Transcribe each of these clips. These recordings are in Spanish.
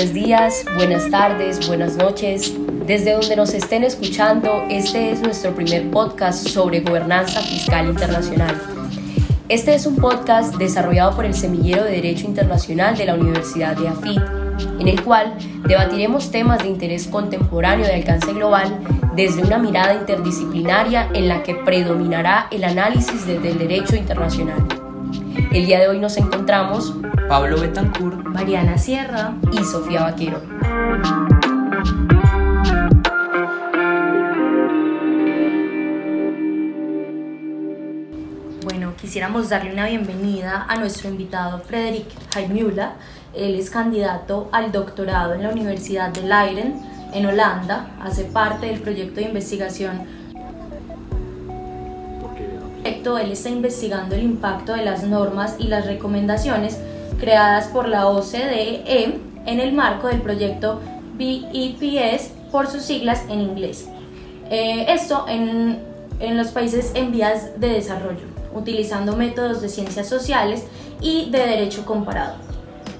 Buenos días, buenas tardes, buenas noches. Desde donde nos estén escuchando, este es nuestro primer podcast sobre gobernanza fiscal internacional. Este es un podcast desarrollado por el Semillero de Derecho Internacional de la Universidad de AFIT, en el cual debatiremos temas de interés contemporáneo de alcance global desde una mirada interdisciplinaria en la que predominará el análisis desde el derecho internacional. El día de hoy nos encontramos Pablo Betancourt, Mariana Sierra y Sofía Vaquero. Bueno, quisiéramos darle una bienvenida a nuestro invitado Frederick Heimüller. Él es candidato al doctorado en la Universidad de Leiden, en Holanda. Hace parte del proyecto de investigación él está investigando el impacto de las normas y las recomendaciones creadas por la OCDE en el marco del proyecto BEPS por sus siglas en inglés. Eh, esto en, en los países en vías de desarrollo, utilizando métodos de ciencias sociales y de derecho comparado.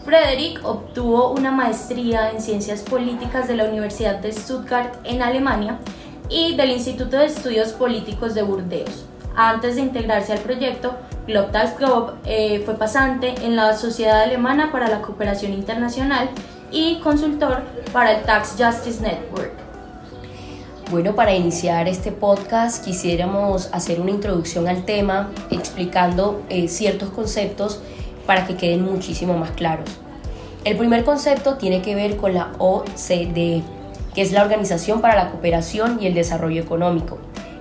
Frederick obtuvo una maestría en ciencias políticas de la Universidad de Stuttgart en Alemania y del Instituto de Estudios Políticos de Burdeos. Antes de integrarse al proyecto, Globtax Globe eh, fue pasante en la Sociedad Alemana para la Cooperación Internacional y consultor para el Tax Justice Network. Bueno, para iniciar este podcast quisiéramos hacer una introducción al tema explicando eh, ciertos conceptos para que queden muchísimo más claros. El primer concepto tiene que ver con la OCDE, que es la Organización para la Cooperación y el Desarrollo Económico.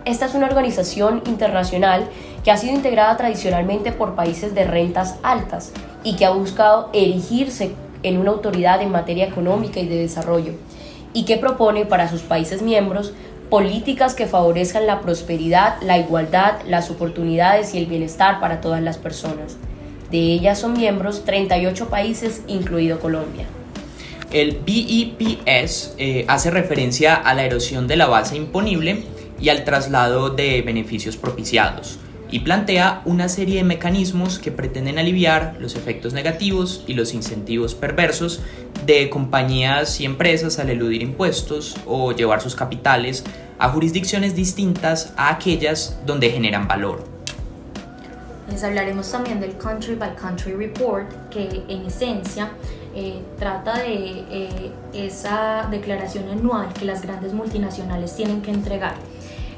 Esta es una organización internacional que ha sido integrada tradicionalmente por países de rentas altas y que ha buscado erigirse en una autoridad en materia económica y de desarrollo y que propone para sus países miembros políticas que favorezcan la prosperidad, la igualdad, las oportunidades y el bienestar para todas las personas. De ellas son miembros 38 países, incluido Colombia. El BEPS eh, hace referencia a la erosión de la base imponible y al traslado de beneficios propiciados, y plantea una serie de mecanismos que pretenden aliviar los efectos negativos y los incentivos perversos de compañías y empresas al eludir impuestos o llevar sus capitales a jurisdicciones distintas a aquellas donde generan valor. Les hablaremos también del Country by Country Report, que en esencia eh, trata de eh, esa declaración anual que las grandes multinacionales tienen que entregar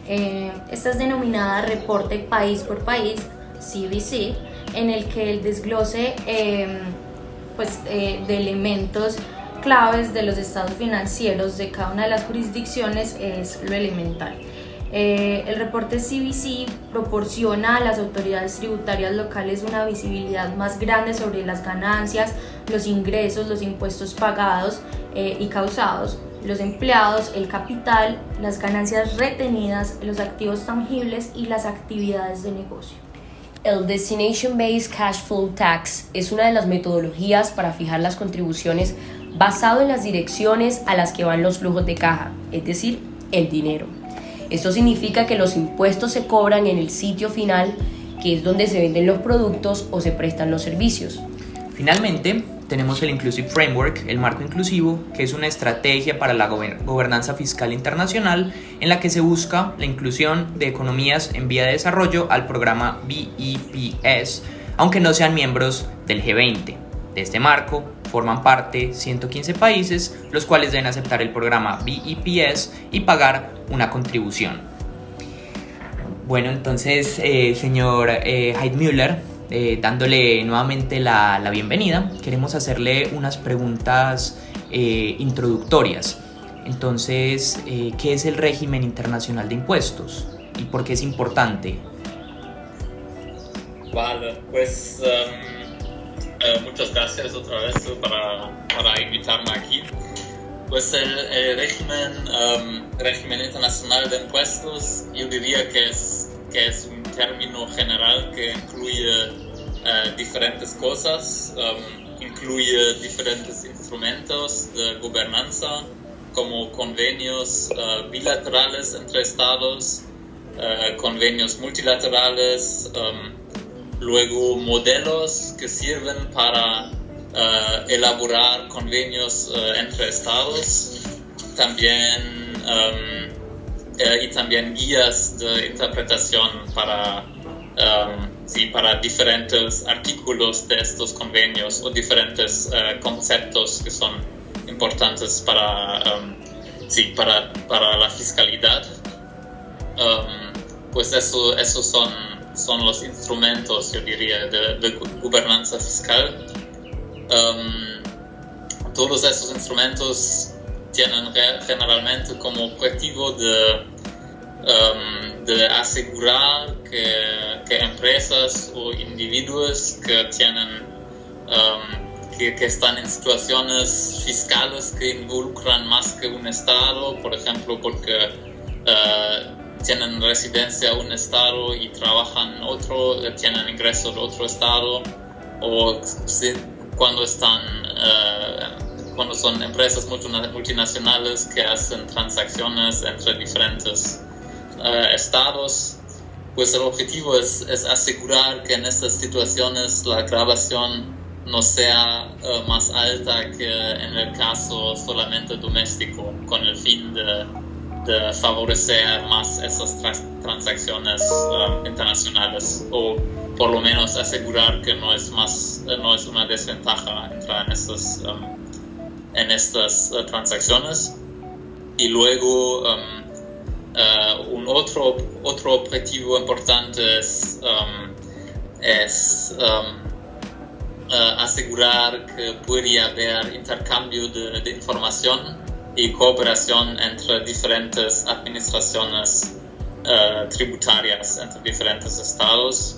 eh, esta es denominada reporte país por país, CBC, en el que el desglose em, pues, eh, de elementos claves de los estados financieros de cada una de las jurisdicciones es lo elemental. Eh, el reporte CBC proporciona a las autoridades tributarias locales una visibilidad más grande sobre las ganancias, los ingresos, los impuestos pagados y causados, los empleados, el capital, las ganancias retenidas, los activos tangibles y las actividades de negocio. El Destination Based Cash Flow Tax es una de las metodologías para fijar las contribuciones basado en las direcciones a las que van los flujos de caja, es decir, el dinero. Esto significa que los impuestos se cobran en el sitio final, que es donde se venden los productos o se prestan los servicios. Finalmente, tenemos el Inclusive Framework, el marco inclusivo, que es una estrategia para la gobernanza fiscal internacional en la que se busca la inclusión de economías en vía de desarrollo al programa BEPS, aunque no sean miembros del G20. De este marco forman parte 115 países, los cuales deben aceptar el programa BEPS y pagar una contribución. Bueno, entonces, eh, señor eh, Heidmüller, eh, dándole nuevamente la, bienvenida, queremos hacerle unas preguntas eh, introductorias. Entonces, eh, ¿qué es el régimen internacional de impuestos y por qué es importante? Vale, pues um, muchas gracias otra vez para, para invitarme aquí. Pues el, régimen, um, régimen internacional de impuestos, yo diría que es, que es un término general que incluye uh, diferentes cosas, um, incluye diferentes instrumentos de gobernanza como convenios uh, bilaterales entre estados, uh, convenios multilaterales, um, luego modelos que sirven para elaborar convenios entre estados, también y también guías de interpretación para sí, para diferentes artículos de estos convenios o diferentes conceptos que son importantes para, sí, para, para la fiscalidad. pues eso, esos son, son los instrumentos, yo diría, de, de gobernanza fiscal. todos esos instrumentos tienen generalmente como objetivo de, de asegurar que, que, empresas o individuos que tienen que, que, están en situaciones fiscales que involucran más que un estado, por ejemplo, porque uh, tienen residencia en un estado y trabajan en otro, tienen ingresos de otro estado, o cuando están uh, cuando son empresas multinacionales que hacen transacciones entre diferentes uh, estados, pues el objetivo es, es, asegurar que en estas situaciones la grabación no sea uh, más alta que en el caso solamente doméstico, con el fin de, de favorecer más esas tra transacciones uh, internacionales o por lo menos asegurar que no es, más, no es una desventaja entrar en estas, um, en estas transacciones. Y luego um, un otro, otro objetivo importante es, um, es uh, asegurar que puede haber intercambio de, de, información y cooperación entre diferentes administraciones uh, tributarias, entre diferentes estados.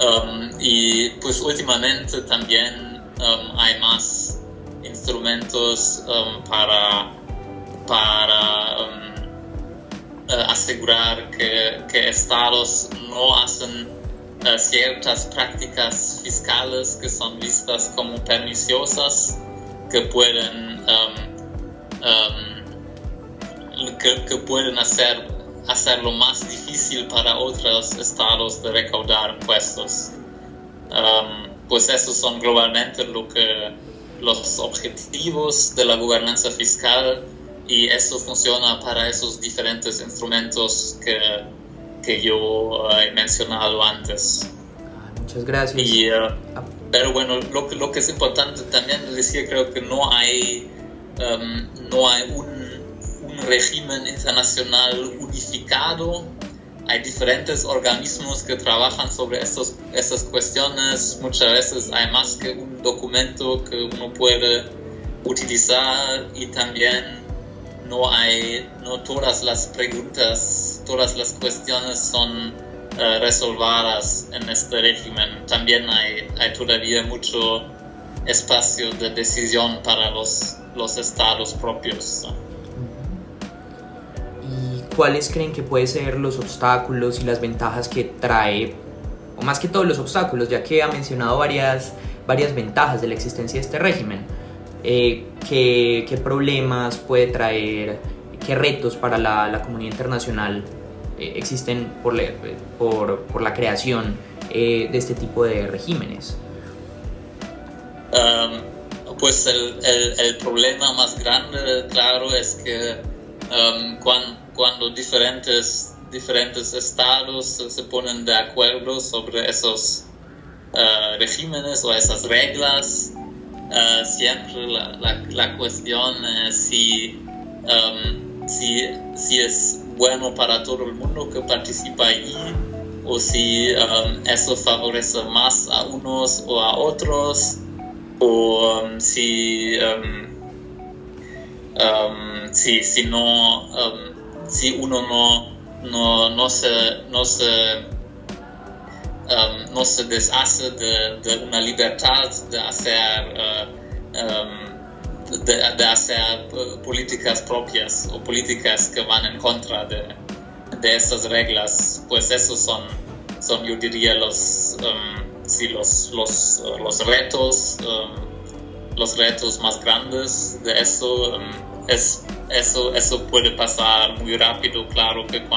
Um, y pues últimamente también um, hay más instrumentos um, para, para asegurar que, que estados no hacen uh, ciertas prácticas fiscales que son vistas como perniciosas, que pueden, um, um, que, pueden hacer, hacerlo más difícil para otros estados de recaudar impuestos. Um, pues esos son globalmente lo que, los objetivos de la gobernanza fiscal y eso funciona para esos diferentes instrumentos que que yo eh, he mencionado antes. Muchas gracias. Y, uh, pero bueno, lo, lo, que es importante también decir, creo que no hay, um, no hay un, un, régimen internacional unificado. Hay diferentes organismos que trabajan sobre estos, estas cuestiones. Muchas veces hay más que un documento que uno puede utilizar y también no hay, no todas las preguntas, todas las cuestiones son uh, resolvadas en este régimen. También hay, hay todavía mucho espacio de decisión para los, los estados propios. ¿Y cuáles creen que pueden ser los obstáculos y las ventajas que trae, o más que todos los obstáculos, ya que ha mencionado varias, varias ventajas de la existencia de este régimen? Eh, qué, qué, problemas puede traer, qué retos para la, la comunidad internacional eh, existen por, le, por, por, la creación eh, de este tipo de regímenes. Um, pues el, el, el, problema más grande, claro, es que um, cuando, cuando, diferentes, diferentes estados se ponen de acuerdo sobre esos uh, regímenes o esas reglas, Uh, siempre la, la, cuestión es si, um, si, si, es bueno para todo el mundo que participa allí o si um, eso favorece más a unos o a otros o um, si, si, si, no, si uno no, no, no se, no se um, no se deshace de, una libertad de hacer, uh, um, de, hacer políticas propias o políticas que van en contra de, de esas reglas, pues esos son, son yo diría, los, um, sí, los, los, los retos, los retos más grandes de eso. Es, eso, eso puede pasar muy rápido, claro que uh,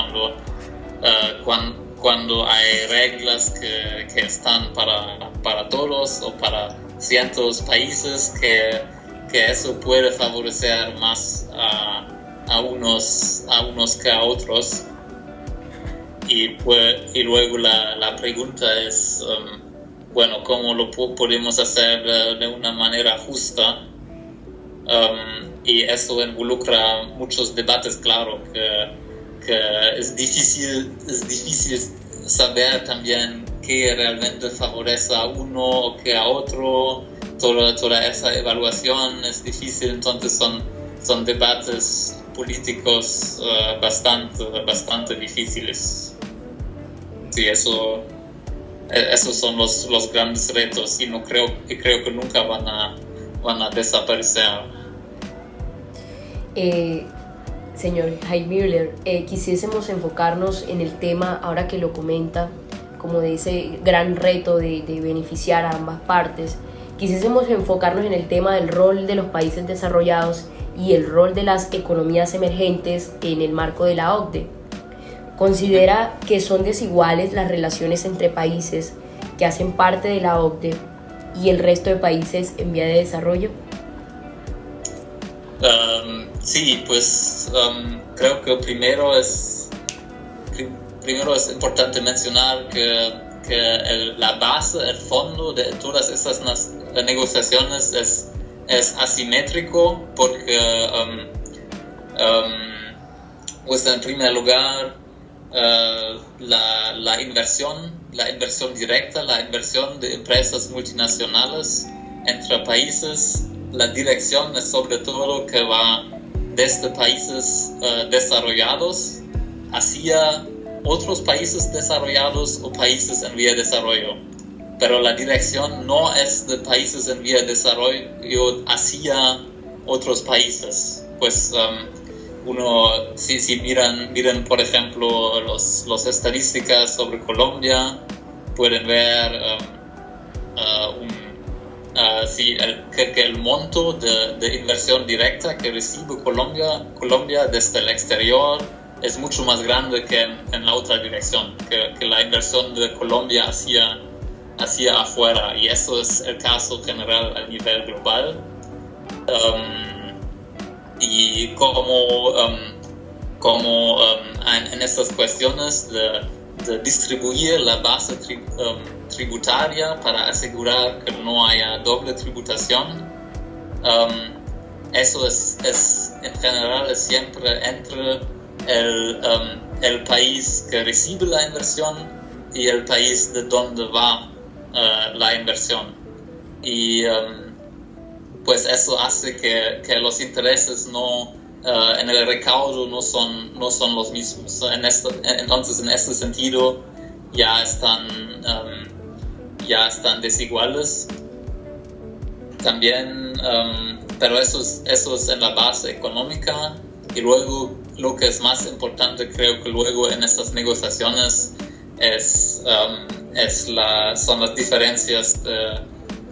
cuando, cuando hay reglas que, que están para, para, todos o para cientos países que, que eso puede favorecer más a, a, unos, a unos que a otros. Y, pues, y luego la, la pregunta es, um, bueno, ¿cómo lo podemos hacer de una manera justa? Um, y eso involucra muchos debates, claro, que, es, difícil, es difícil saber también qué realmente favorece a uno o qué a otro. Toda, toda esa evaluación es difícil, entonces son, son debates políticos uh, bastante, bastante difíciles. Sí, eso, e, esos son los, los grandes retos y no creo, y creo que nunca van a, van a desaparecer. Eh, señor Müller, eh, quisiésemos enfocarnos en el tema, ahora que lo comenta, como de ese gran reto de, de, beneficiar a ambas partes, quisiésemos enfocarnos en el tema del rol de los países desarrollados y el rol de las economías emergentes en el marco de la OCDE. Considera que son desiguales las relaciones entre países que hacen parte de la OCDE y el resto de países en vía de desarrollo. Sí, pues creo que primero es, primero es importante mencionar que, la base, el fondo de todas esas negociaciones es, asimétrico porque, um, en primer lugar, la, la, inversión, la inversión directa, la inversión de empresas multinacionales entre países la dirección es sobre todo que va desde países uh, desarrollados hacia otros países desarrollados o países en vía de desarrollo. Pero la dirección no es de países en vía de desarrollo hacia otros países. Pues um, uno, si, si, miran, miran por ejemplo las los estadísticas sobre Colombia, pueden ver um, uh, un Uh, sí, el, que, que, el monto de, de, inversión directa que recibe Colombia, Colombia desde el exterior es mucho más grande que en, en la otra dirección, que, que, la inversión de Colombia hacia, hacia afuera. Y eso es el caso general a nivel global. Um, y como, um, como um, en, en, estas cuestiones de, de distribuir la base tri, tributaria para asegurar que no haya doble tributación. Um, eso es, es, en general es siempre entre el, um, el, país que recibe la inversión y el país de donde va uh, la inversión. Y um, pues eso hace que, que los intereses no, uh, en el recaudo no son, no son los mismos. En esto, entonces, en este sentido, ya están ya están desiguales. También, um, pero eso es, eso es en la base económica y luego lo que es más importante creo que luego en estas negociaciones es, um, es la, son las diferencias de,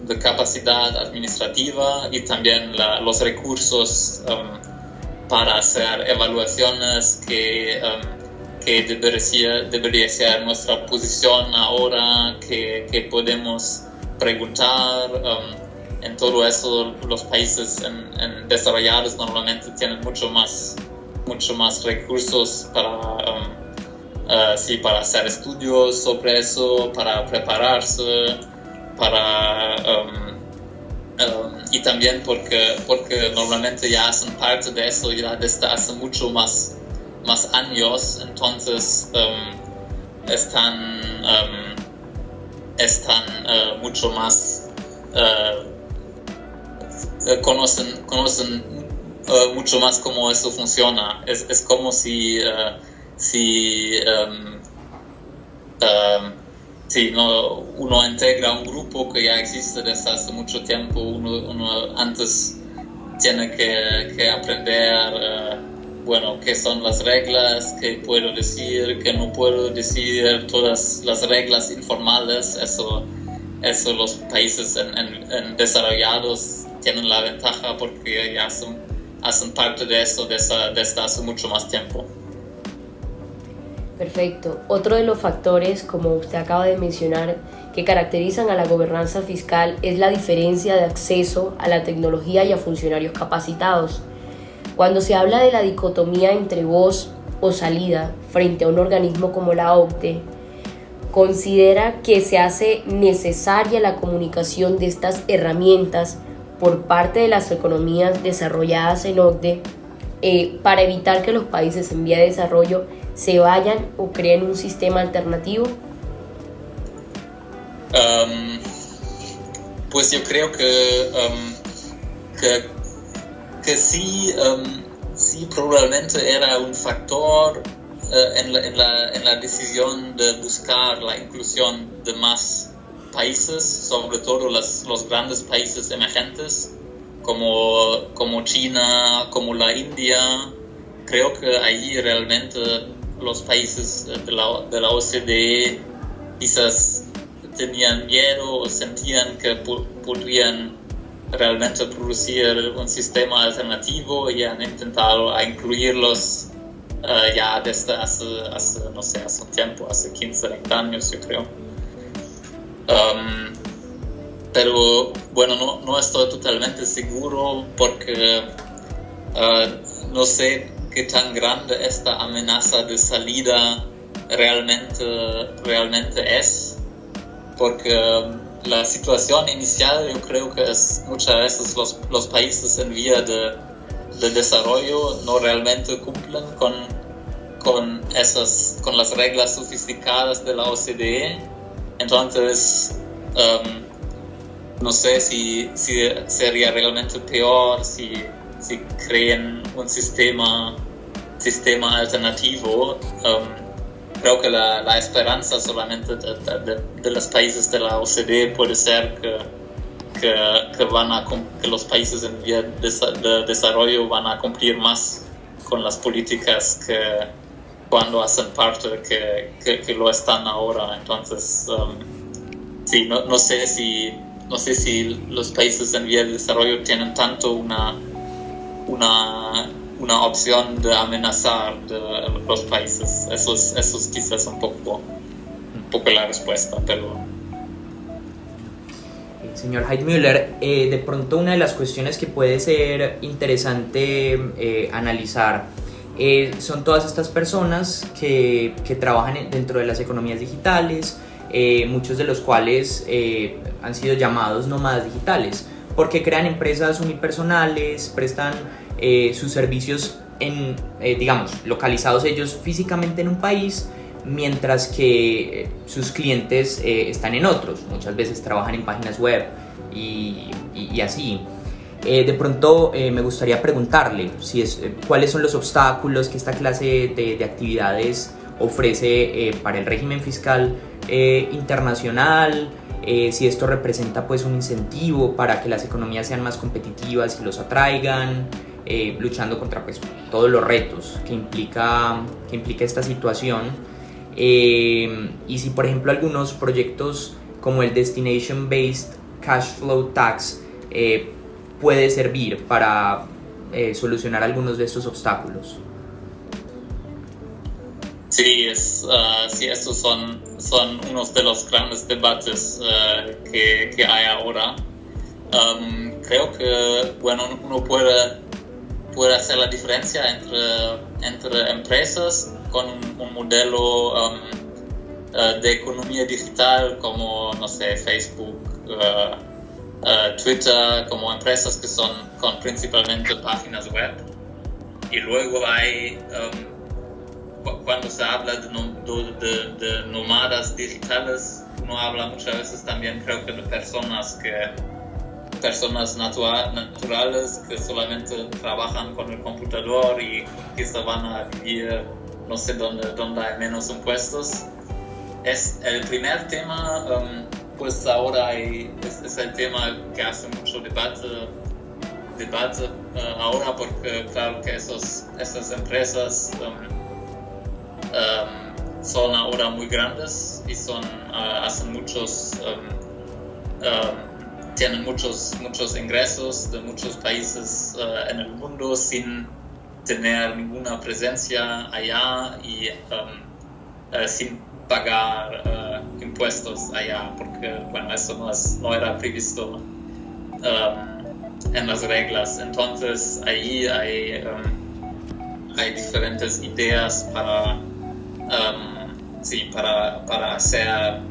de capacidad administrativa y también la, los recursos um, para hacer evaluaciones que que debería, debería ser nuestra posición ahora, que, que podemos preguntar. Um, en todo eso, los países en, desarrollados normalmente tienen mucho más, mucho más recursos para, um, uh, sí, para hacer estudios sobre eso, para prepararse, para... Um, y también porque, porque normalmente ya hacen parte de eso ya desde hace mucho más más años, entonces um, están, um, están uh, mucho más, uh, conocen, conocen uh, mucho más cómo eso funciona. Es, es como si, si, um, si no, uno integra un grupo que ya existe desde hace mucho tiempo, uno, uno antes tiene que, que aprender bueno, qué son las reglas, qué puedo decir, qué no puedo decir, todas las reglas informales, eso, eso los países en, en, desarrollados tienen la ventaja porque ya hacen, hacen parte de eso desde, desde hace mucho más tiempo. Perfecto. Otro de los factores, como usted acaba de mencionar, que caracterizan a la gobernanza fiscal es la diferencia de acceso a la tecnología y a funcionarios capacitados. Cuando se habla de la dicotomía entre voz o salida frente a un organismo como la OCDE, considera que se hace necesaria la comunicación de estas herramientas por parte de las economías desarrolladas en OCDE eh, para evitar que los países en vía de desarrollo se vayan o creen un sistema alternativo? Um, pues yo creo que, que, que sí, um, sí, probablemente era un factor uh, en, la, en, la, en, la, decisión de buscar la inclusión de más países, sobre todo las, los grandes países emergentes como, como China, como la India. Creo que ahí realmente los países de la, de la OCDE quizás tenían miedo o sentían que podrían realmente producir un sistema alternativo y han intentado incluirlos uh, ya desde hace, hace, no sé, hace un tiempo, hace 15, 20 años yo creo. Um, pero bueno, no, no, estoy totalmente seguro porque uh, no sé qué tan grande esta amenaza de salida realmente, realmente es, porque la situación inicial yo creo que es muchas veces los, países en vía de, de, desarrollo no realmente cumplen con, con, esas, con las reglas sofisticadas de la OCDE, entonces um, no sé si, sería realmente peor si si creen un sistema, sistema alternativo, um, creo que la, la, esperanza solamente de, de, de, los países de la OCDE puede ser que, que, que van a, que los países en vía de, desarrollo van a cumplir más con las políticas que cuando hacen parte que, que, que lo están ahora. Entonces, um, sí, no, no sé si no sé si los países en vía de desarrollo tienen tanto una una, una opción de amenazar de los países. Eso es, eso es quizás un poco, un poco la respuesta, pero... Señor Heidmüller, eh, de pronto una de las cuestiones que puede ser interesante eh, analizar eh, son todas estas personas que, que, trabajan dentro de las economías digitales, muchos de los cuales han sido llamados nómadas digitales porque crean empresas unipersonales, prestan eh, sus servicios en, eh, digamos, localizados ellos físicamente en un país, mientras que eh, sus clientes están en otros. Muchas veces trabajan en páginas web y, y, así. de pronto me gustaría preguntarle si es, cuáles son los obstáculos que esta clase de, de actividades ofrece para el régimen fiscal internacional, eh, si esto representa pues un incentivo para que las economías sean más competitivas y los atraigan, eh, luchando contra pues todos los retos que implica, que implica esta situación. Eh, y si por ejemplo algunos proyectos como el Destination Based Cash Flow Tax puede servir para solucionar algunos de estos obstáculos. Sí, es, uh, sí estos son, son unos de los grandes debates uh, que, que, hay ahora. Um, creo que bueno, uno puede, puede hacer la diferencia entre, entre empresas con un, modelo um, uh, de economía digital como, no sé, Facebook, Twitter, como empresas que son con principalmente páginas web. Y luego hay... Um, cuando se habla de, de, de, nómadas digitales, uno habla muchas veces también creo que de personas que personas naturales que solamente trabajan con el computador y se van a vivir no sé dónde, dónde hay menos impuestos. Es el primer tema, um, pues ahora es, el tema que hace mucho debate, debate uh, ahora porque claro que esos, esas empresas um, um, son ahora muy grandes y son, uh, hacen muchos, tienen muchos, muchos ingresos de muchos países uh, en el mundo sin tener ninguna presencia allá y uh, sin pagar impuestos impuestos allá, porque bueno, eso no, no era previsto um, en las reglas. Entonces ahí hay, hay diferentes ideas para, sí, para, para hacer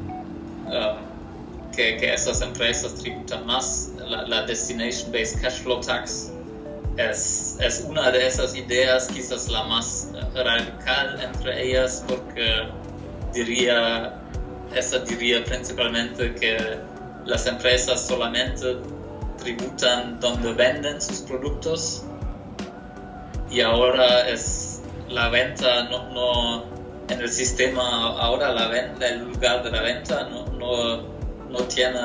que, que, esas empresas tributan más. La, la Destination Based Cash Flow Tax es, es una de esas ideas, quizás la más radical entre ellas, porque diría, esa diría principalmente que las empresas solamente tributan donde venden sus productos y ahora es la venta no, no en el sistema ahora la venta el lugar de la venta no, no, no tiene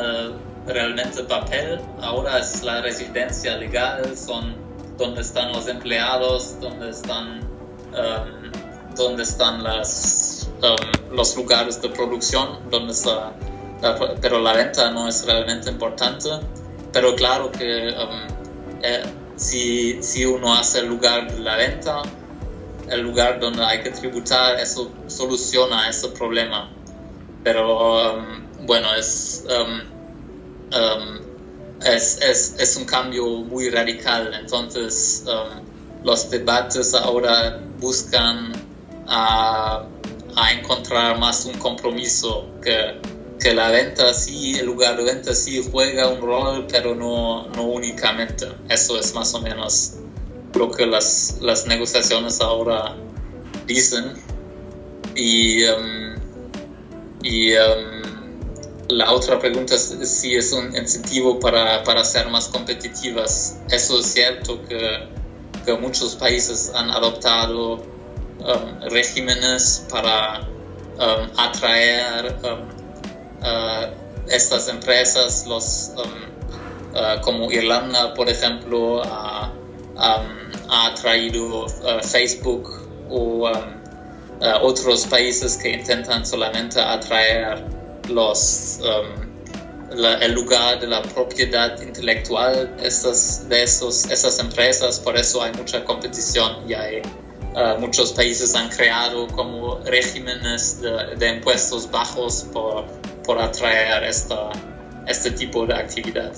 realmente papel ahora es la residencia legal son donde están los empleados donde están um, están um, los lugares de producción donde está pero la venta no es realmente importante. Pero claro que um, eh, si, si, uno hace el lugar de la venta, el lugar donde hay que tributar, eso soluciona ese problema. Pero um, bueno, es, um, es, es, es, un cambio muy radical. Entonces, los debates ahora buscan a, encontrar más un compromiso que que la venta sí, el lugar de venta sí juega un rol, pero no, no únicamente. Eso es más o menos lo que las, las negociaciones ahora dicen. Y, um, y um, la otra pregunta es si es un incentivo para, para ser más competitivas. Eso es cierto que, muchos países han adoptado um, regímenes para atraer uh, estas empresas, los, um, uh, como Irlanda, por ejemplo, um, ha traído uh, Facebook o um, otros países que intentan solamente atraer los, um, la, el lugar de la propiedad intelectual de, estas, de esos, esas empresas, por eso hay mucha competición y hay Uh, muchos países han creado como regímenes de, de impuestos bajos por por atraer esta, este tipo de actividad.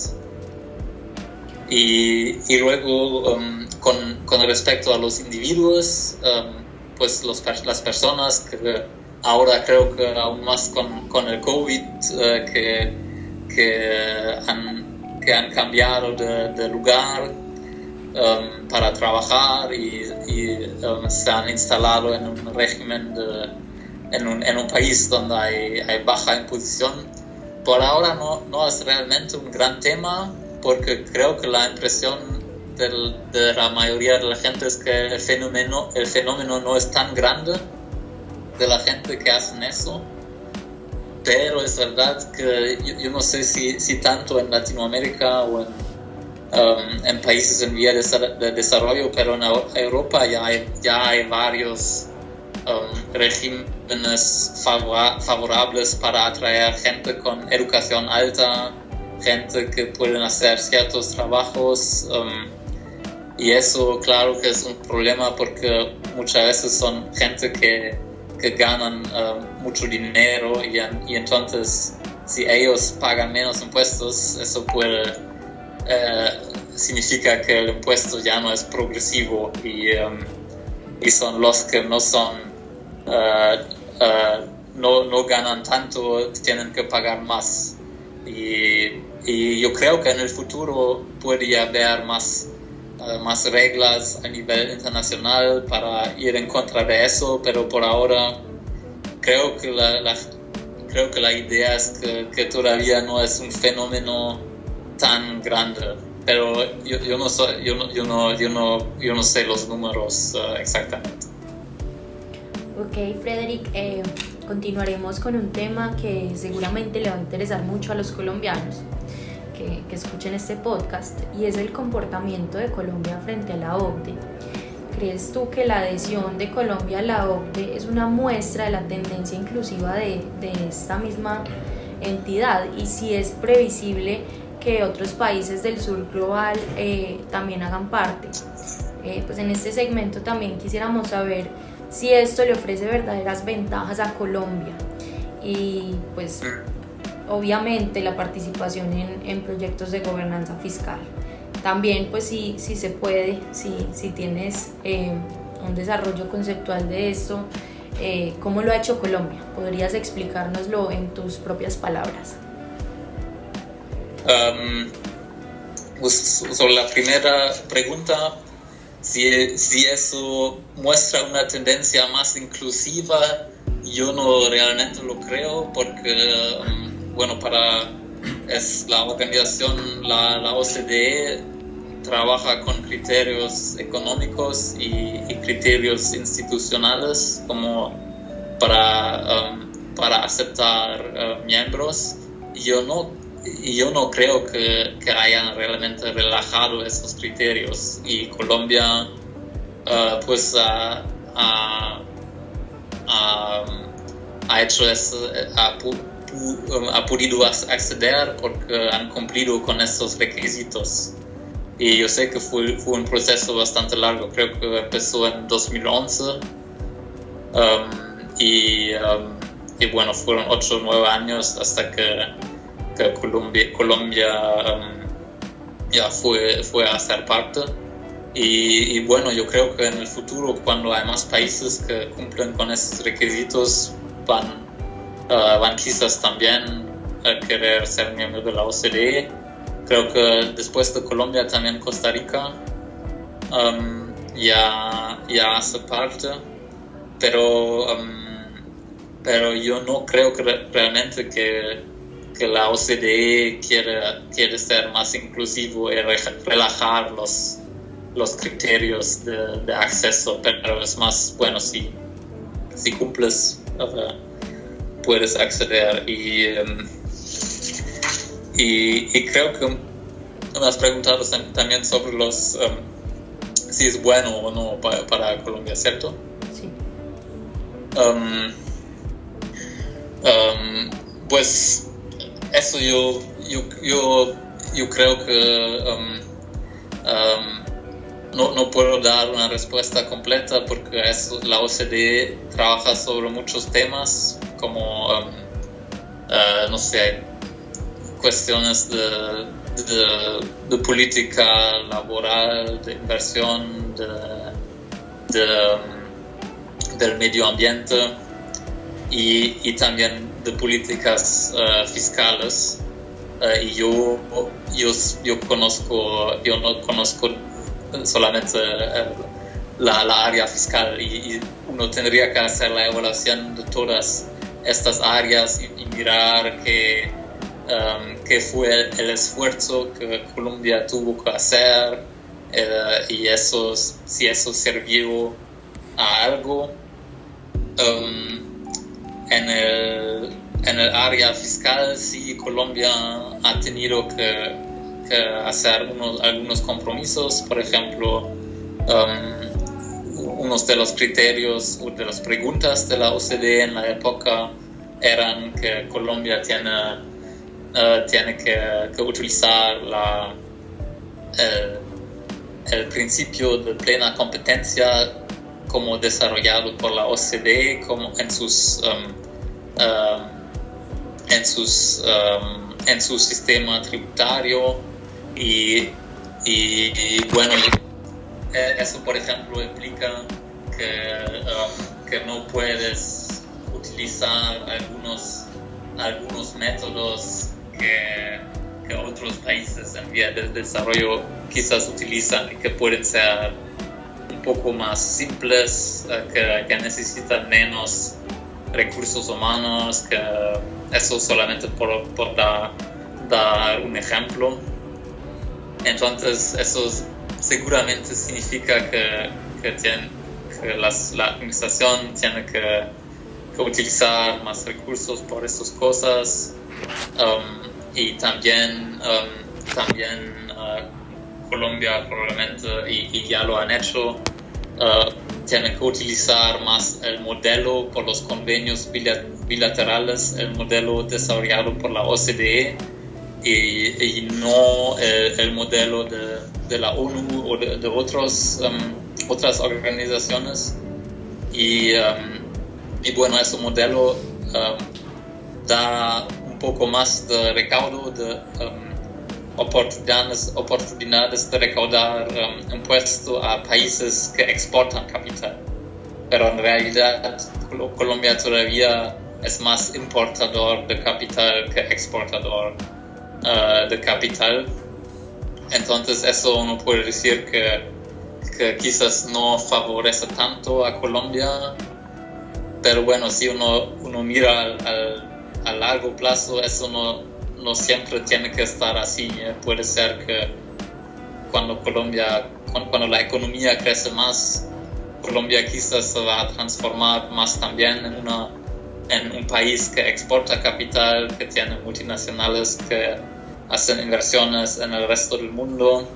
Y, y luego, um, con, con, respecto a los individuos, um, pues los, las personas que ahora creo que aún más con, con el COVID, uh, que, que, han, que han cambiado de, lugar um, para trabajar y, y se han instalado en un régimen de en un, en un país donde hay, hay, baja imposición, por ahora no, no, es realmente un gran tema porque creo que la impresión de la mayoría de la gente es que el fenómeno, el fenómeno no es tan grande de la gente que hacen eso. Pero es verdad que yo, no sé si, si, tanto en Latinoamérica o en, um, en países en vía de, desarrollo, pero en Europa ya hay, ya hay varios um, regímenes favorables para atraer gente con educación alta, gente que pueden hacer ciertos trabajos. Um, y eso claro que es un problema porque muchas veces son gente que, que ganan um, mucho dinero y, entonces si ellos pagan menos impuestos, eso puede... Uh, significa que el impuesto ya no es progresivo y, um, y son los que no son uh, no, no, ganan tanto, tienen que pagar más. Y, y, yo creo que en el futuro puede haber más, más reglas a nivel internacional para ir en contra de eso, pero por ahora creo que la, creo que la idea es que, que, todavía no es un fenómeno tan grande. Pero yo, yo no, soy, yo, no, yo, no, yo, no, yo no sé los números exactamente. Ok, Frederick, eh, continuaremos con un tema que seguramente le va a interesar mucho a los colombianos que, escuchen este podcast y es el comportamiento de Colombia frente a la OCDE. ¿Crees tú que la adhesión de Colombia a la OCDE es una muestra de la tendencia inclusiva de, de esta misma entidad y si es previsible que otros países del sur global eh, también hagan parte? Eh, pues en este segmento también quisiéramos saber si esto le ofrece verdaderas ventajas a Colombia y pues obviamente la participación en, en proyectos de gobernanza fiscal. También pues si, si se puede, si, si tienes eh, un desarrollo conceptual de esto, eh, ¿cómo lo ha hecho Colombia? ¿Podrías explicárnoslo en tus propias palabras? Pues, sobre la primera pregunta, si, si eso muestra una tendencia más inclusiva, yo no realmente lo creo porque, bueno, para es la organización, la, OCDE trabaja con criterios económicos y, criterios institucionales como para, um, para aceptar uh, miembros. Yo no, yo no creo que, hayan realmente relajado esos criterios y Colombia uh, pues ha, ha, hecho eso, ha, um, ha podido acceder porque han cumplido con estos requisitos. Y yo sé que fue, fue un proceso bastante largo, creo que empezó en 2011. Um, y, um, y, bueno, fueron 8 o 9 años hasta que, que Colombia, Colombia um, ya fue, fue a ser parte. Y, y, bueno, yo creo que en el futuro, cuando hay más países que cumplen con esos requisitos, van, van quizás también a querer ser miembros de la OCDE creo que después de Colombia también Costa Rica. Um, ya, ya hace parte, pero, um, pero yo no creo que realmente que, que, la OCDE quiere, quiere ser más inclusivo y relajar los, los criterios de, acceso, pero es más, bueno, si, si cumples, puedes acceder y... Um, y, creo que me has preguntado también sobre los um, si es bueno o no para, Colombia, ¿cierto? Sí. Um, um, pues eso yo, yo, yo, yo creo que no, no, puedo dar una respuesta completa porque eso, la OCDE trabaja sobre muchos temas como, uh, no sé, cuestiones de, política laboral, de inversión, de, del medio ambiente y, también de políticas uh, fiscales. Uh, y yo, yo, yo, conozco, yo no conozco solamente la, área fiscal y, uno tendría que hacer la evaluación de todas estas áreas y, mirar Um, que fue el esfuerzo que Colombia tuvo que hacer eh, y eso, si eso sirvió a algo. Um, en, el, en el área fiscal sí Colombia ha tenido que, hacer unos, algunos compromisos, por ejemplo, um, unos de los criterios o de las preguntas de la OCDE en la época eran que Colombia tiene eh, tiene que, utilizar la, el, principio de plena competencia como desarrollado por la OCDE como en sus um, um, en sus um, en su sistema tributario y, y, bueno eh, eso por ejemplo implica que, que no puedes utilizar algunos algunos métodos que, otros países en vía de desarrollo quizás utilizan y que pueden ser un poco más simples, eh, que, necesitan menos recursos humanos, que eso solamente por, por dar, un ejemplo. Entonces eso seguramente significa que, que, que la administración tiene que, utilizar más recursos por estas cosas. Um, y también, um, también uh, Colombia probablemente, y, ya lo han hecho, uh, tienen que utilizar más el modelo por los convenios bilaterales, el modelo desarrollado por la OCDE y, no el, modelo de, de, la ONU o de, otros, um, otras organizaciones. Y, um, y bueno, ese modelo da un poco más de recaudo, de oportunidades, oportunidades de recaudar impuestos a países que exportan capital. Pero en realidad Colombia todavía es más importador de capital que exportador uh, de capital. Entonces eso uno puede decir que, que quizás no favorece tanto a Colombia, pero bueno, si uno, uno mira al, a largo plazo, eso no, no siempre tiene que estar así. ¿eh? Puede ser que cuando Colombia, cuando, la economía crece más, Colombia quizás se va a transformar más también en, una, en un país que exporta capital, que tiene multinacionales que hacen inversiones en el resto del mundo.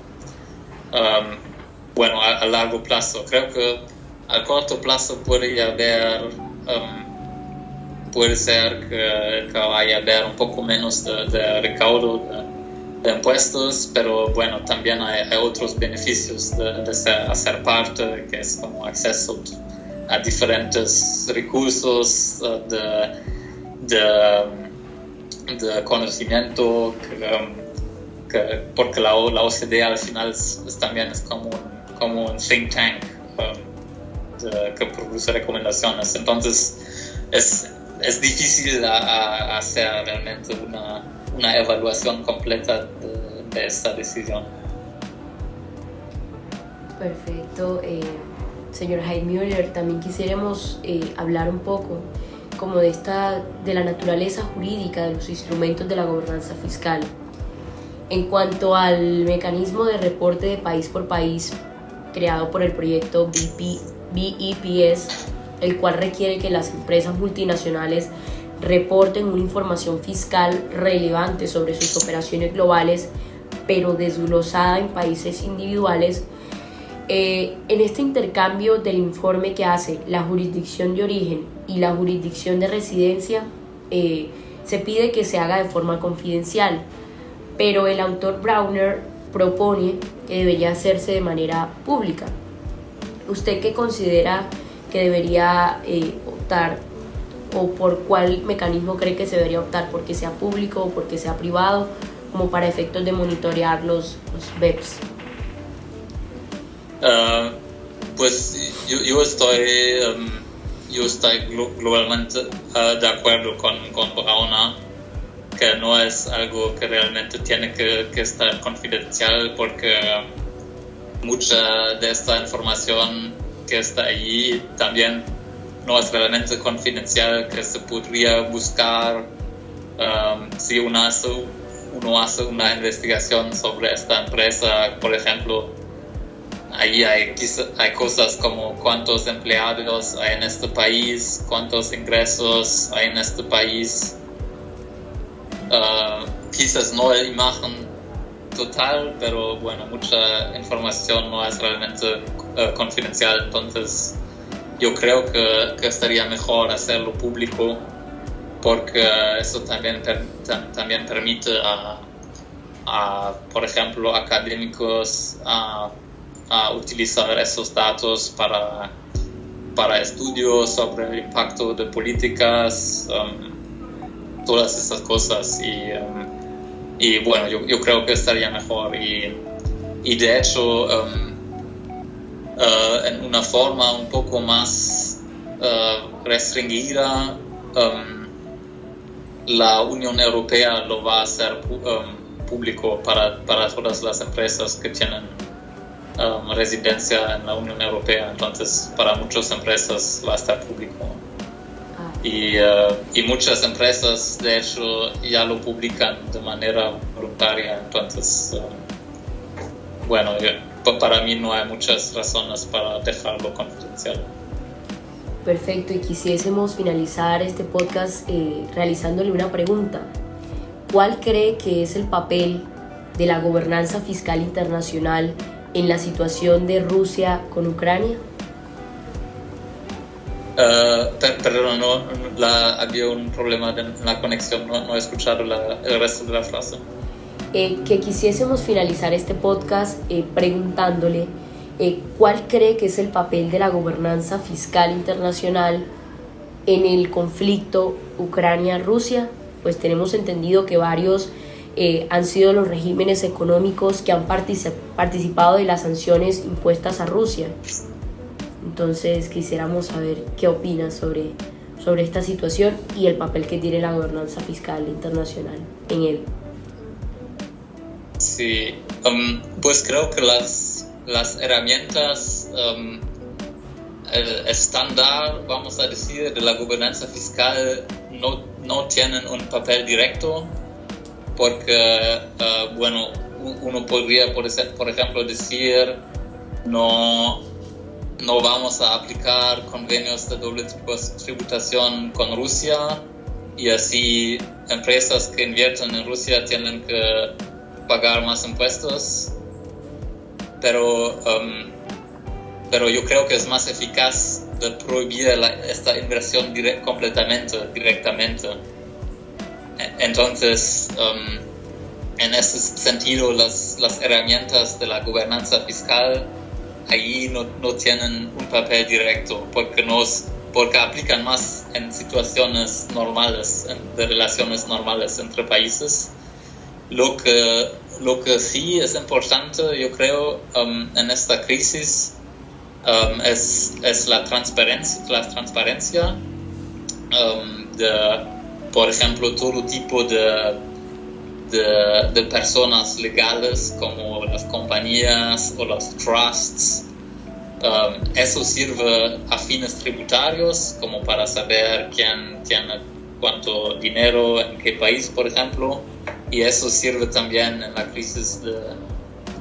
Um, bueno, a, largo plazo. Creo que a corto plazo puede haber um, puede ser que, vaya a haber un poco menos de, recaudo de, impuestos, pero bueno, también hay, otros beneficios de, ser, hacer parte, que es como acceso a diferentes recursos de, de, conocimiento, porque la, la, OCDE al final también es como un, como un think tank um, que produce recomendaciones. Entonces, es, es difícil hacer realmente una, una evaluación completa de, esta decisión. Perfecto. Eh, señor Jaime Müller, también quisiéramos eh, hablar un poco como de, esta, de la naturaleza jurídica de los instrumentos de la gobernanza fiscal. En cuanto al mecanismo de reporte de país por país creado por el proyecto BP, BEPS, el cual requiere que las empresas multinacionales reporten una información fiscal relevante sobre sus operaciones globales, pero desglosada en países individuales. Eh, en este intercambio del informe que hace la jurisdicción de origen y la jurisdicción de residencia, eh, se pide que se haga de forma confidencial, pero el autor Browner propone que debería hacerse de manera pública. ¿Usted qué considera que debería eh, optar o por cuál mecanismo cree que se debería optar, porque sea público o porque sea privado, como para efectos de monitorear los, los BEPS? Ah, pues yo, estoy, yo estoy globalmente ah, de acuerdo con, con que no es algo que realmente tiene que, estar confidencial porque mucha de esta información que está allí también no es realmente confidencial, que se podría buscar um, si uno hace, uno hace una investigación sobre esta empresa, por ejemplo, ahí hay, hay cosas como cuántos empleados hay en este país, cuántos ingresos hay en este país. Uh, quizás no la imagen total, pero bueno, mucha información no es realmente uh, confidencial, entonces yo creo que, que, estaría mejor hacerlo público porque eso también, también permite a, a, por ejemplo, académicos a, a utilizar esos datos para, para estudios sobre el impacto de políticas, um, todas esas cosas y um, y bueno, yo, yo, creo que estaría mejor. Y, de hecho, um, uh, en una forma un poco más uh, restringida, um, la Unión Europea lo va a hacer público para, para, todas las empresas que tienen residencia en la Unión Europea. Entonces, para muchas empresas va a estar público. Y, uh, y, muchas empresas, de hecho, ya lo publican de manera voluntaria. Entonces, uh, bueno, para mí no hay muchas razones para dejarlo confidencial. Perfecto, y quisiésemos finalizar este podcast eh, realizándole una pregunta. ¿Cuál cree que es el papel de la gobernanza fiscal internacional en la situación de Rusia con Ucrania? Uh, perdón, no, la, había un problema en la conexión, no, he escuchado el resto de la frase. Eh, que quisiésemos finalizar este podcast eh, preguntándole eh, cuál cree que es el papel de la gobernanza fiscal internacional en el conflicto Ucrania-Rusia pues tenemos entendido que varios eh, han sido los regímenes económicos que han participado de las sanciones impuestas a Rusia. Entonces quisiéramos saber qué opinas sobre, sobre esta situación y el papel que tiene la gobernanza fiscal internacional en él. Sí, um, pues creo que las, las herramientas, um, el estándar, vamos a decir, de la gobernanza fiscal no, no tienen un papel directo porque, uh, bueno, uno podría, por, ejemplo, decir, no, no vamos a aplicar convenios de doble tributación con Rusia y así empresas que invierten en Rusia tienen que pagar más impuestos, pero, um, pero yo creo que es más eficaz de prohibir esta inversión completamente, directamente. Entonces, um, en ese sentido, las, herramientas de la gobernanza fiscal ahí no, no tienen un papel directo porque, nos, porque aplican más en situaciones normales, de relaciones normales entre países. Lo que, lo que sí es importante, yo creo, um, en esta crisis um, es, es, la transparencia, la transparencia um, de, por ejemplo, todo tipo de, de, de, personas legales como las compañías o los trusts. eso sirve a fines tributarios, como para saber quién tiene cuánto dinero en qué país, por ejemplo y eso sirve también en la crisis de,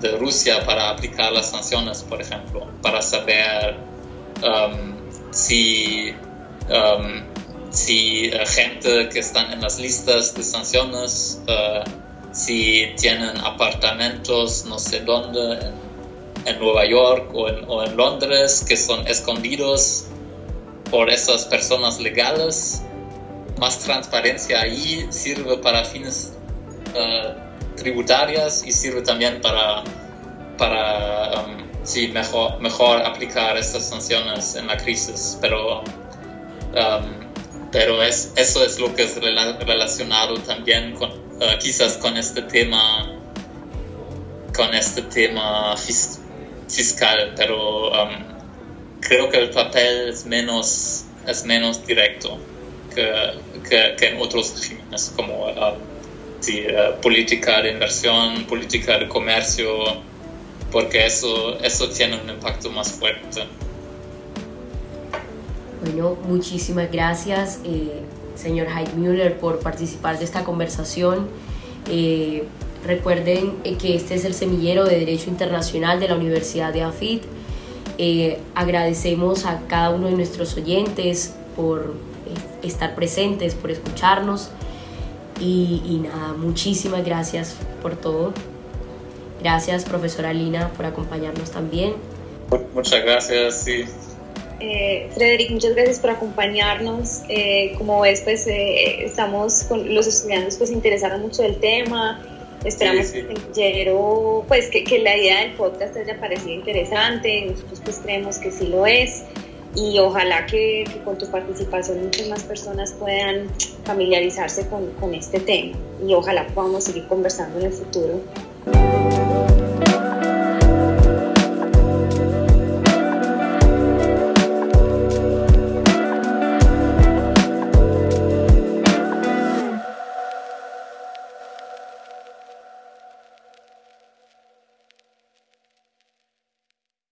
de Rusia para aplicar las sanciones, por ejemplo, para saber um, si, um, si uh, gente que están en las listas de sanciones, uh, si tienen apartamentos no sé dónde, en, Nueva York o en, o en Londres, que son escondidos por esas personas legales, más transparencia ahí sirve para fines eh, tributarias y sirve también para, para um, sí, mejor, mejor aplicar estas sanciones en la crisis. Pero, um, pero es, eso es lo que es relacionado también con, uh, quizás con este tema con este tema fiscal, pero um, creo que el papel es menos, es menos directo que, que, en otros regímenes como uh, política de inversión, política de comercio, porque eso, eso tiene un impacto más fuerte. Bueno, muchísimas gracias, eh, señor Heidmüller, por participar de esta conversación. Eh, recuerden eh, que este es el semillero de Derecho Internacional de la Universidad de AFIT. agradecemos a cada uno de nuestros oyentes por estar presentes, por escucharnos. Y, nada, muchísimas gracias por todo. Gracias, profesora Lina, por acompañarnos también. Muchas gracias, sí. Eh, Frederic, muchas gracias por acompañarnos. Eh, como ves, pues eh, estamos con los estudiantes pues interesaron mucho del tema. Esperamos Que, pues, que, que, la idea del podcast haya parecido interesante. Nosotros pues creemos que sí lo es y ojalá que, con tu participación muchas más personas puedan familiarizarse con, con este tema y ojalá podamos seguir conversando en el futuro